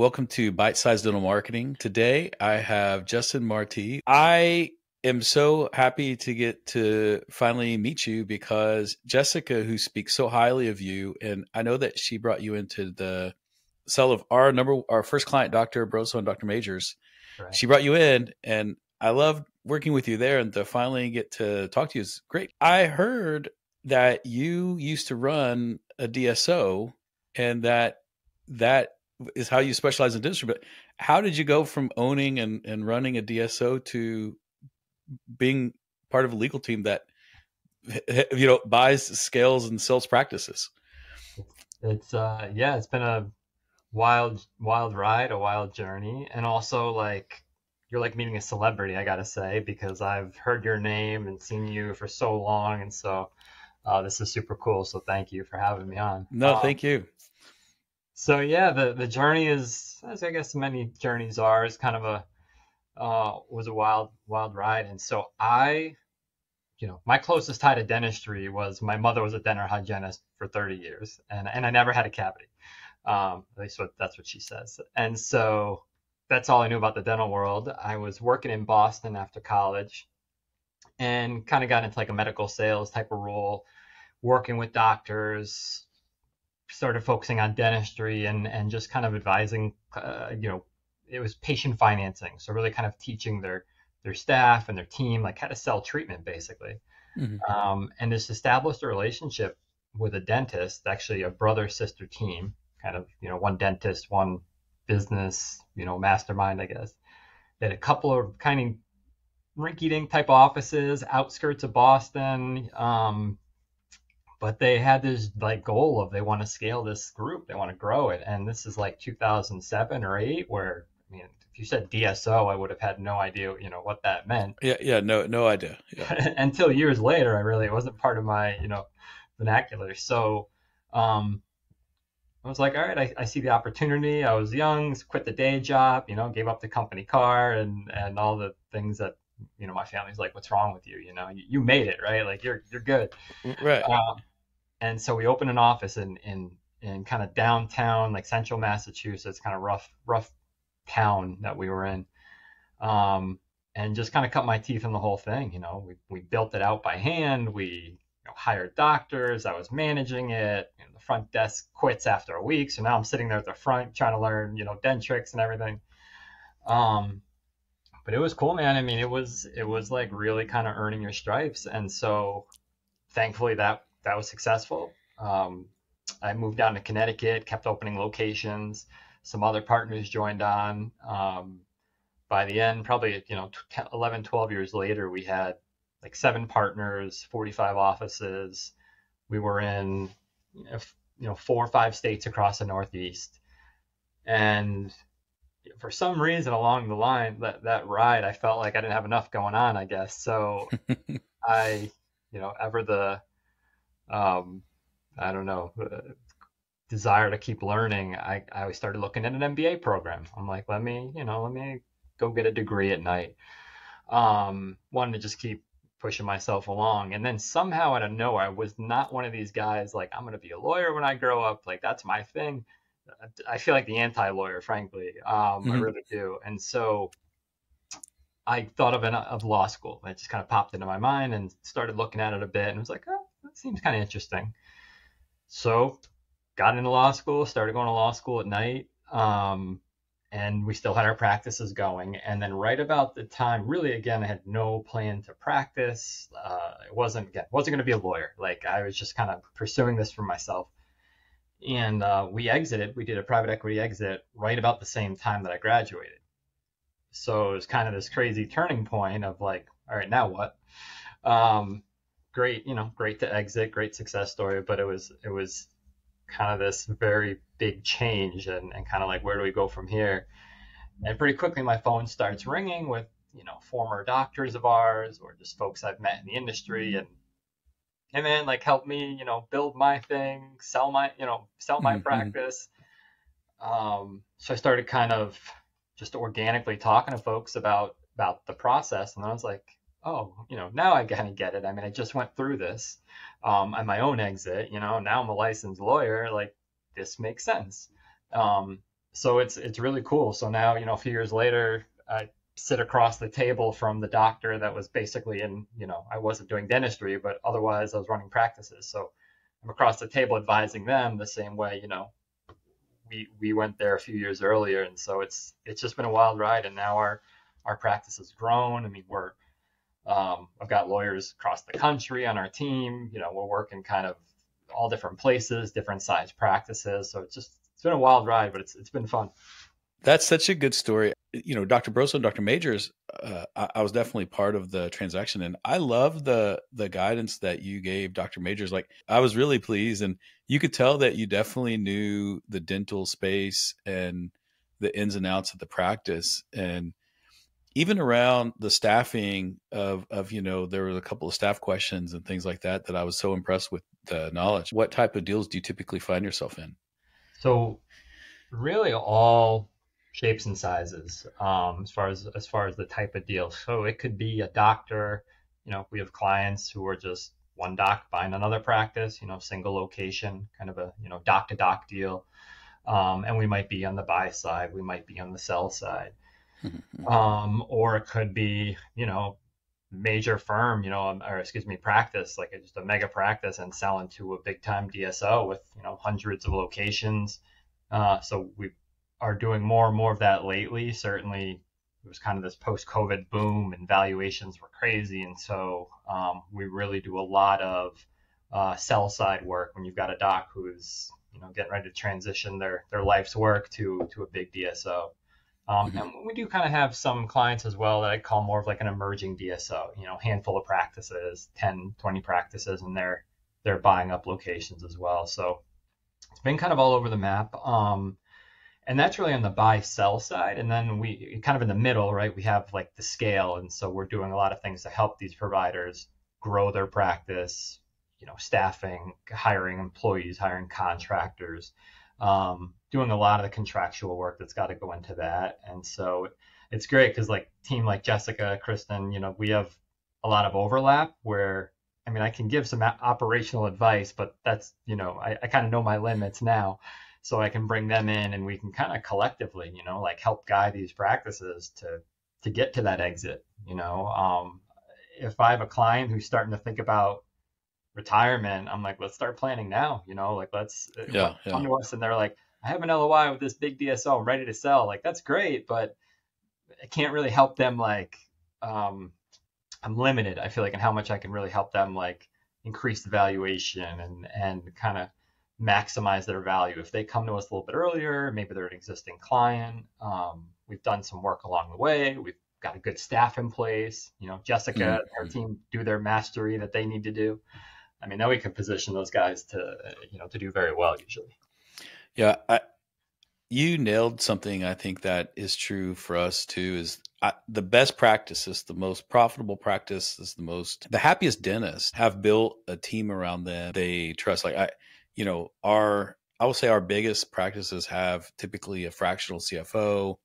Welcome to Bite Size Dental Marketing. Today I have Justin Marti. I am so happy to get to finally meet you because Jessica, who speaks so highly of you, and I know that she brought you into the cell of our number, our first client, Dr. Broso and Dr. Majors. Right. She brought you in, and I love working with you there. And to finally get to talk to you is great. I heard that you used to run a DSO, and that that is how you specialize in dentistry. But how did you go from owning and, and running a DSO to being part of a legal team that you know buys, scales, and sells practices? It's uh yeah, it's been a wild wild ride, a wild journey, and also like you're like meeting a celebrity, I gotta say, because I've heard your name and seen you for so long, and so uh, this is super cool. So thank you for having me on. No, um, thank you. So yeah, the the journey is, as I guess many journeys are, is kind of a uh, was a wild wild ride. And so I, you know, my closest tie to dentistry was my mother was a dental hygienist for 30 years, and and I never had a cavity. Um, at least what, that's what she says. And so that's all I knew about the dental world. I was working in Boston after college, and kind of got into like a medical sales type of role, working with doctors, started focusing on dentistry and and just kind of advising uh, you know it was patient financing. So really kind of teaching their their staff and their team like how to sell treatment basically. Mm-hmm. um, and this established a relationship with a dentist actually a brother sister team kind of you know one dentist one business you know mastermind i guess. They had a couple of kind of rinky-dink type offices outskirts of boston um, but they had this like goal of they want to scale this group, they want to grow it, and this is like 2007 or eight, where I mean, if you said DSO, I would have had no idea, you know, what that meant. Yeah, yeah, no, no idea. Yeah. Until years later, I really it wasn't part of my, you know, vernacular. So, um, I was like, all right, I, I see the opportunity. I was young, quit the day job, you know, gave up the company car and and all the things that you know my family's like, what's wrong with you? You know, you, you made it, right? Like you're you're good, right? Uh, and so we opened an office in in in kind of downtown, like central Massachusetts, kind of rough rough town that we were in, um, and just kind of cut my teeth in the whole thing. You know, we we built it out by hand. We you know, hired doctors. I was managing it. You know, the front desk quits after a week, so now I'm sitting there at the front trying to learn you know dentrix and everything. Um, but it was cool, man. I mean, it was it was like really kind of earning your stripes, and so thankfully that that was successful. Um, I moved down to Connecticut, kept opening locations. Some other partners joined on. Um, by the end, probably you know 10, 11, 12 years later, we had like seven partners, 45 offices. We were in you know four or five states across the Northeast, and for some reason along the line that that ride, I felt like I didn't have enough going on. I guess so. I you know ever the um, I don't know, uh, desire to keep learning, I, I started looking at an MBA program. I'm like, let me, you know, let me go get a degree at night. Um, wanted to just keep pushing myself along. And then somehow out of nowhere, I was not one of these guys like, I'm going to be a lawyer when I grow up. Like, that's my thing. I feel like the anti lawyer, frankly. Um, mm-hmm. I really do. And so I thought of an of law school. It just kind of popped into my mind and started looking at it a bit and was like, oh, seems kind of interesting. So got into law school, started going to law school at night. Um, and we still had our practices going. And then right about the time, really, again, I had no plan to practice. Uh, it wasn't again, wasn't going to be a lawyer. Like I was just kind of pursuing this for myself. And uh, we exited. We did a private equity exit right about the same time that I graduated. So it was kind of this crazy turning point of like, all right, now what? Um, great, you know, great to exit, great success story, but it was it was kind of this very big change and, and kind of like where do we go from here? And pretty quickly my phone starts ringing with, you know, former doctors of ours or just folks I've met in the industry and and then like help me, you know, build my thing, sell my, you know, sell my mm-hmm. practice. Um, so I started kind of just organically talking to folks about about the process and I was like, oh, you know, now I kind of get it. I mean, I just went through this um, at my own exit. You know, now I'm a licensed lawyer. Like this makes sense. Um, so it's it's really cool. So now you know a few years later, I sit across the table from the doctor that was basically in you know I wasn't doing dentistry, but otherwise I was running practices. So I'm across the table advising them the same way you know we we went there a few years earlier, and so it's it's just been a wild ride. And now our our practice has grown. I mean we're um, I've got lawyers across the country on our team. You know, we're working kind of all different places, different size practices. So it's just it's been a wild ride, but it's it's been fun. That's such a good story. You know, Dr. Broso and Dr. Majors, uh, I, I, was definitely part of the transaction, and I love the the guidance that you gave Dr. Majors. Like, I was really pleased, and you could tell that you definitely knew the dental space and the ins and outs of the practice, and even around the staffing of of you know there were a couple of staff questions and things like that that I was so impressed with the knowledge. What type of deals do you typically find yourself in? So really all shapes and sizes um, as far as as far as the type of deal. So it could be a doctor. You know, we have clients who are just one doc buying another practice. You know, single location, kind of a you know doc to doc deal. Um, and we might be on the buy side. We might be on the sell side. Mm-hmm. um, or it could be, you know, major firm, you know, or excuse me, practice, like just a mega practice and selling to a big time DSO with, you know, hundreds of locations. Uh, so we are doing more and more of that lately. Certainly, it was kind of this post COVID boom and valuations were crazy. And so um, we really do a lot of uh, sell side work when you've got a doc who's, you know, getting ready to transition their, their life's work to, to a big DSO. Um, mm-hmm. And we do kind of have some clients as well that I call more of like an emerging DSO, you know, handful of practices, 10, 20 practices, and they're they're buying up locations as well. So it's been kind of all over the map. Um, and that's really on the buy sell side. And then we kind of in the middle, right? We have like the scale. And so we're doing a lot of things to help these providers grow their practice, you know, staffing, hiring employees, hiring contractors um, doing a lot of the contractual work that's got to go into that. And so it's great because like team like Jessica, Kristen, you know, we have a lot of overlap where I mean I can give some operational advice, but that's you know I, I kind of know my limits now. So I can bring them in and we can kind of collectively, you know, like help guide these practices to to get to that exit. You know, um, if I have a client who's starting to think about retirement, I'm like, let's start planning now. You know, like let's uh, yeah, come yeah. to us, and they're like, I have an LOI with this big DSO, I'm ready to sell. Like that's great, but I can't really help them. Like, um, I'm limited. I feel like in how much I can really help them like increase the valuation and and kind of maximize their value. If they come to us a little bit earlier, maybe they're an existing client. Um, we've done some work along the way. We've got a good staff in place. You know, Jessica mm-hmm. and her team do their mastery that they need to do. I mean, then we can position those guys to, you know, to do very well usually. Yeah, I, you nailed something. I think that is true for us too. Is I, the best practices, the most profitable practice is the most the happiest dentists have built a team around them they trust. Like I, you know, our I will say our biggest practices have typically a fractional CFO.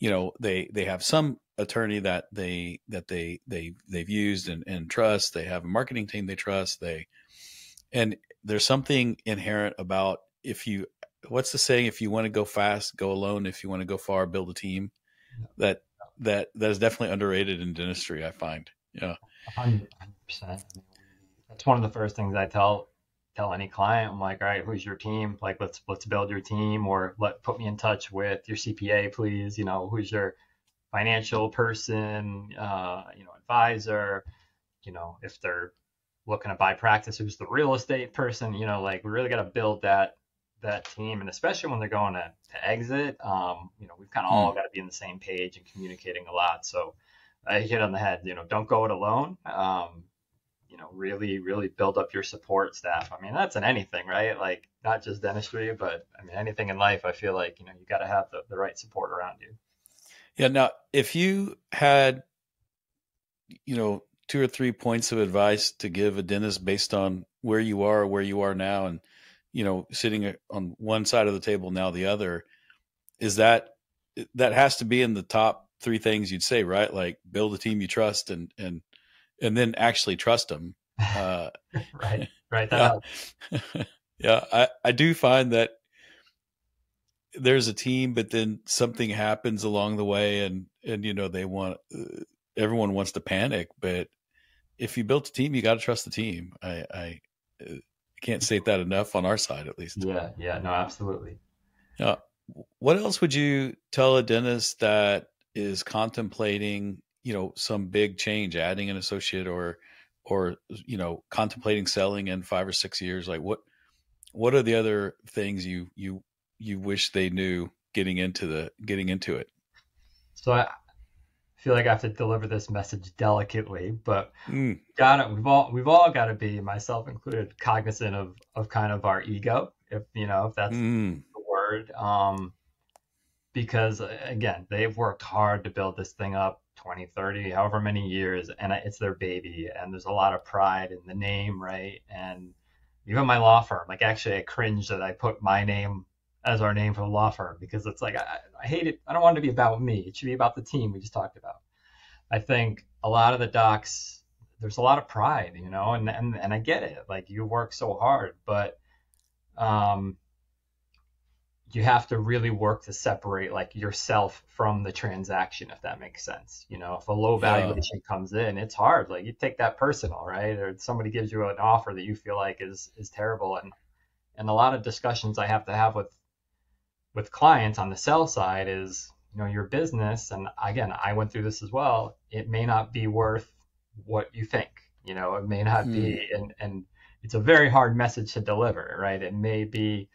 You know, they they have some attorney that they that they they they've used and, and trust. They have a marketing team they trust. They and there's something inherent about if you what's the saying if you want to go fast go alone. If you want to go far build a team. That that that is definitely underrated in dentistry i find. Yeah. 100%, that's one of the first things i tell tell any client. I'm like all right who's your team? Like let's let's build your team or let put me in touch with your cpa please. You know who's your financial person, uh, you know, advisor, you know, if they're looking to buy practice, who's the real estate person, you know, like we really got to build that that team, and especially when they're going to, to exit, um, you know, we've kind of all hmm. got to be on the same page and communicating a lot. So I hit on the head, you know, don't go it alone. Um, you know, really, really build up your support staff. I mean, that's in anything, right? Like not just dentistry, but I mean, anything in life. I feel like you know you got to have the, the right support around you. Yeah. Now, if you had, you know, two or three points of advice to give a dentist based on where you are, where you are now, and you know, sitting on one side of the table now the other, is that that has to be in the top three things you'd say, right? Like build a team you trust, and and and then actually trust them. Uh, right. Right. That yeah. yeah. I I do find that there's a team, but then something happens along the way, and and you know they want uh, everyone wants to panic, but if you built a team, you got to trust the team. I, I uh, can't state that enough on our side, at least. Yeah, yeah, no, absolutely. Uh, what else would you tell a dentist that is contemplating, you know, some big change, adding an associate or, or you know, contemplating selling in five or six years? Like, what, what are the other things you you you wish they knew getting into the getting into it? So I, feel like I have to deliver this message delicately, but mm. got it. We've all we've all got to be, myself included, cognizant of of kind of our ego, if you know if that's mm. the word. Um, because again, they've worked hard to build this thing up 20, 30, however many years, and it's their baby, and there's a lot of pride in the name, right? And even my law firm, like actually, I cringe that I put my name as our name for the law firm because it's like I, I hate it. I don't want it to be about me. It should be about the team we just talked about. I think a lot of the docs, there's a lot of pride, you know, and and and I get it. Like you work so hard, but um, you have to really work to separate like yourself from the transaction, if that makes sense. You know, if a low valuation yeah. comes in, it's hard. Like you take that personal, right? Or somebody gives you an offer that you feel like is is terrible, and and a lot of discussions I have to have with with clients on the sell side is you know your business. And again i went through this as well. It may not be worth what you think you know it may not mm. be hmm. and and it's a very hard message to deliver right? It may be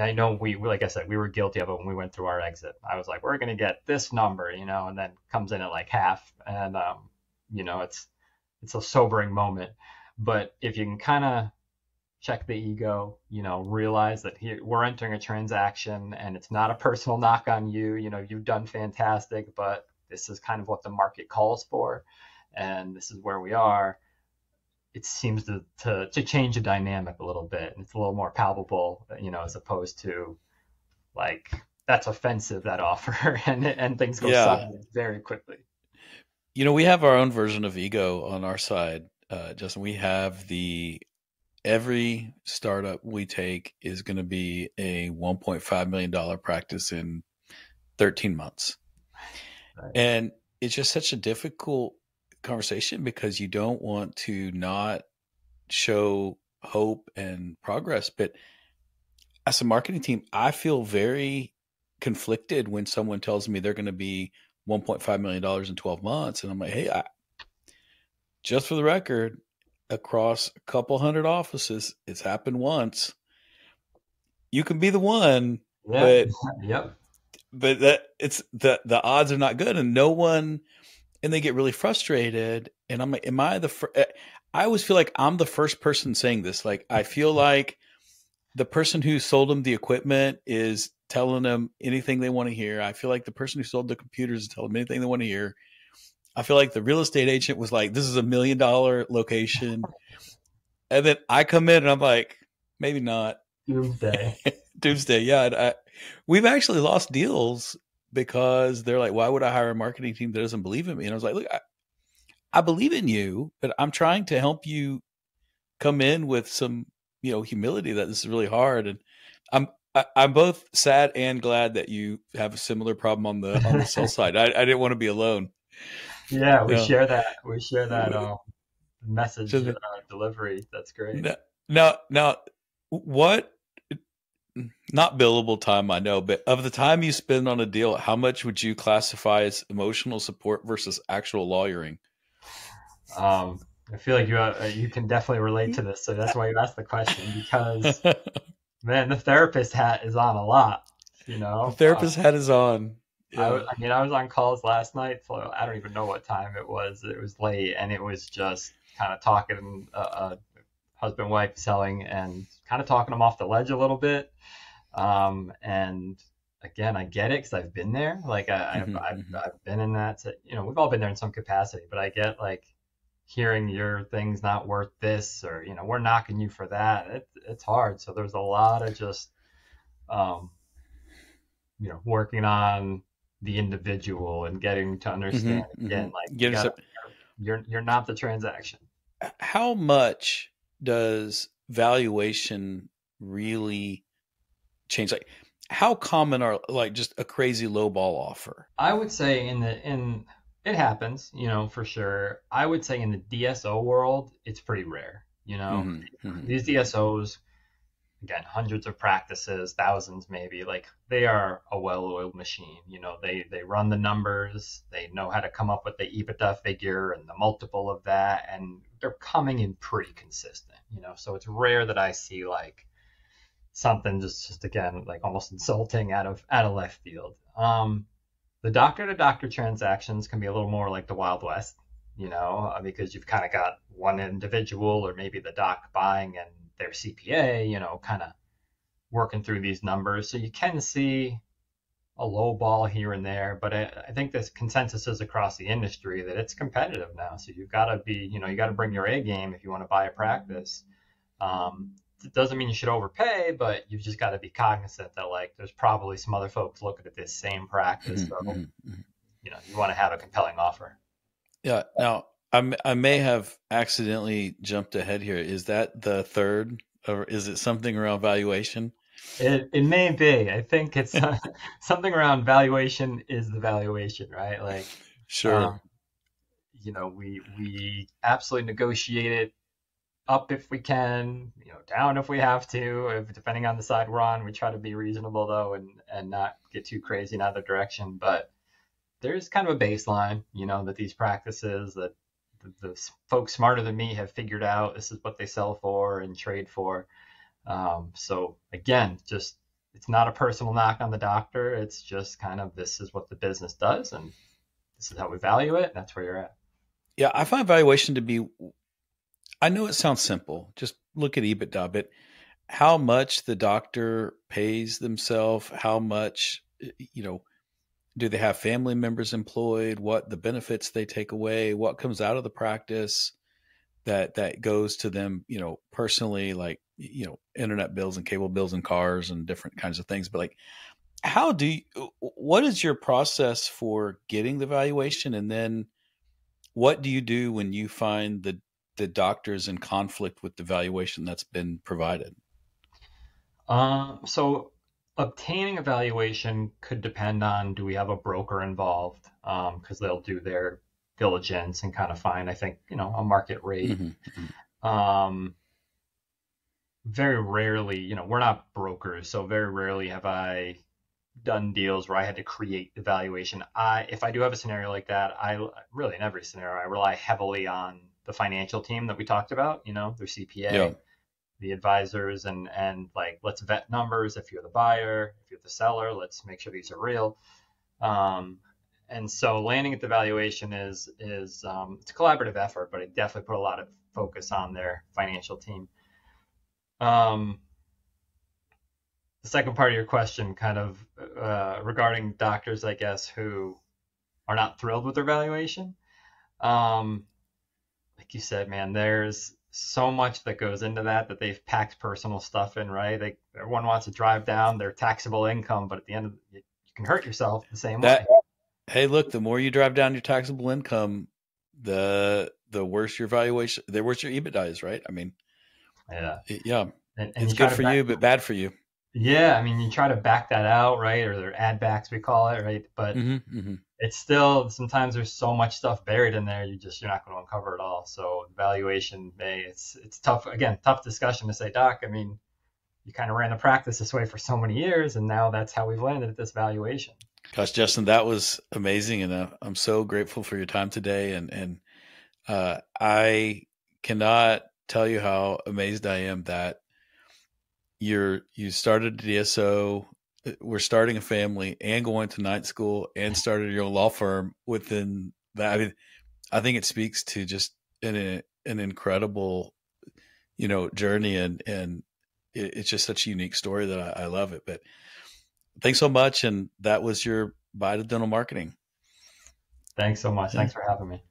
i know we like i said we were guilty of it when we went through our exit. I was like we're going to get this number you know and then comes in at like half. And um you know it's it's a sobering moment. But if you can kind of check the ego, you know, realize that here we're entering a transaction and it's not a personal knock on you. You know, you've done fantastic, but this is kind of what the market calls for, and this is where we are. It seems to to, to change the dynamic a little bit, and it's a little more palpable, you know, as opposed to like that's offensive that offer, and and things go yeah. very quickly. You know, we have our own version of ego on our side, uh, Justin. We have the every startup we take is going to be a 1.5 million dollar practice in 13 months. Right. and it's just such a difficult conversation because you don't want to not show hope and progress. But as a marketing team i feel very conflicted when someone tells me they're going to be 1.5 million dollars in 12 months. And i'm like hey I, just for the record across a couple hundred offices. It's happened once. You can be the one, yeah. but yep. But that it's the the odds are not good, and no one, and they get really frustrated. And I'm like, am I the? Fir-? Eh, I always feel like I'm the first person saying this. Like I feel like the person who sold them the equipment is telling them anything they want to hear. I feel like the person who sold the computers is telling them anything they want to hear. I feel like the real estate agent was like, "This is a million dollar location," and then I come in and I'm like, "Maybe not." Doomsday. Doomsday. Yeah, I, we've actually lost deals because they're like, "Why would I hire a marketing team that doesn't believe in me?" And I was like, "Look, I, I believe in you, but I'm trying to help you come in with some, you know, humility that this is really hard." And I'm I, am both sad and glad that you have a similar problem on the on the sell side. I, I didn't want to be alone. Yeah, we yeah. share that. We share that um, message so the, uh, delivery. That's great. Now, now, what? Not billable time, I know, but of the time you spend on a deal, how much would you classify as emotional support versus actual lawyering? Um, I feel like you uh, you can definitely relate to this, so that's why you asked the question because man, the therapist hat is on a lot. You know, the therapist uh, hat is on. Yeah. I, I, mean, I was on calls last night, so I don't even know what time it was. It was late, and it was just kind of talking, uh, uh, husband wife selling, and kind of talking them off the ledge a little bit. Um, and again, I get it because I've been there. Like I, have I've, mm-hmm. I've been in that. To, you know, we've all been there in some capacity, but I get like hearing your thing's not worth this, or you know, we're knocking you for that. It, it's hard. So there's a lot of just, um, you know, working on the individual and getting to understand mm-hmm, again mm-hmm. like you gotta, you're you're not the transaction how much does valuation really change like how common are like just a crazy low ball offer? I would say in the in it happens, you know, for sure. I would say in the DSO world, it's pretty rare. You know, mm-hmm, mm-hmm. these DSOs, again, hundreds of practices, thousands maybe. Like they are a well-oiled machine. You know, they they run the numbers, they know how to come up with the EBITDA figure and the multiple of that, and they're coming in pretty consistent. You know, so it's rare that I see like something just just again like almost insulting out of out of left field. Um, the doctor to doctor transactions can be a little more like the Wild West, you know, uh, because you've kind of got one individual or maybe the doc buying and their CPA, you know, kind of working through these numbers. So you can see a low ball here and there, but I, I think this consensus is across the industry that it's competitive now. So you've got to be, you know, you got to bring your A game if you want to buy a practice. Um, it doesn't mean you should overpay, but you've just got to be cognizant that like there's probably some other folks looking at this same practice. Mm-hmm, so, mm-hmm. mm-hmm. you know, you want to have a compelling offer. Yeah. Now, I, I may have accidentally jumped ahead here. Is that the third, or is it something around valuation? It, it may be. I think it's uh, something around valuation is the valuation, right? Like, sure. Um, you know, we we absolutely negotiate it up if we can, you know, down if we have to, if depending on the side we're on. We try to be reasonable though and and not get too crazy in either direction. But there's kind of a baseline, you know, that these practices that the, the folks smarter than me have figured out this is what they sell for and trade for. Um, so again, just it's not a personal knock on the doctor. It's just kind of this is what the business does and this is how we value it. that's where you're at. Yeah, I find valuation to be I know it sounds simple. Just look at EBITDA, but how much the doctor pays themselves, how much, you know, do they have family members employed, what the benefits they take away, what comes out of the practice that that goes to them, you know, personally, like, you know, internet bills and cable bills and cars and different kinds of things. But like, how do you, what is your process for getting the valuation? And then what do you do when you find the the doctor's in conflict with the valuation that's been provided? Um, so obtaining a valuation could depend on do we have a broker involved because um, they'll do their diligence and kind of find I think you know a market rate. Mm-hmm, mm-hmm. Um, very rarely, you know, we're not brokers, so very rarely have I done deals where I had to create the valuation. I if I do have a scenario like that, I really in every scenario I rely heavily on the financial team that we talked about, you know, their CPA, yeah. The advisors, and and like let's vet numbers. If you're the buyer, if you're the seller, let's make sure these are real. Um, and so landing at the valuation is is um, it's a collaborative effort, but it definitely put a lot of focus on their financial team. Um, the second part of your question, kind of uh, regarding doctors, I guess, who are not thrilled with their valuation. Um, like you said, man, there's so much that goes into that that they've packed personal stuff in, right? They, everyone wants to drive down their taxable income, but at the end of it, you, you can hurt yourself the same that, way. Hey, look, the more you drive down your taxable income, the the worse your valuation, the worse your EBITDA is, right? I mean, yeah, yeah, and, and it's good for back, you, but bad for you. Yeah, I mean, you try to back that out, right? Or their add backs, we call it, right? But mm-hmm, mm-hmm it's still sometimes there's so much stuff buried in there you just you're not going to uncover it all. So valuation may it's it's tough again tough discussion to say doc i mean you kind of ran the practice this way for so many years and now that's how we've landed at this valuation. Gosh justin that was amazing and uh, i'm so grateful for your time today and and uh, i cannot tell you how amazed i am that you're you started dso we're starting a family and going to night school and started your own law firm within that. I mean, I think it speaks to just an an incredible, you know, journey and and it's just such a unique story that I, I love it. But thanks so much, and that was your bite of dental marketing. Thanks so much. Thanks for having me.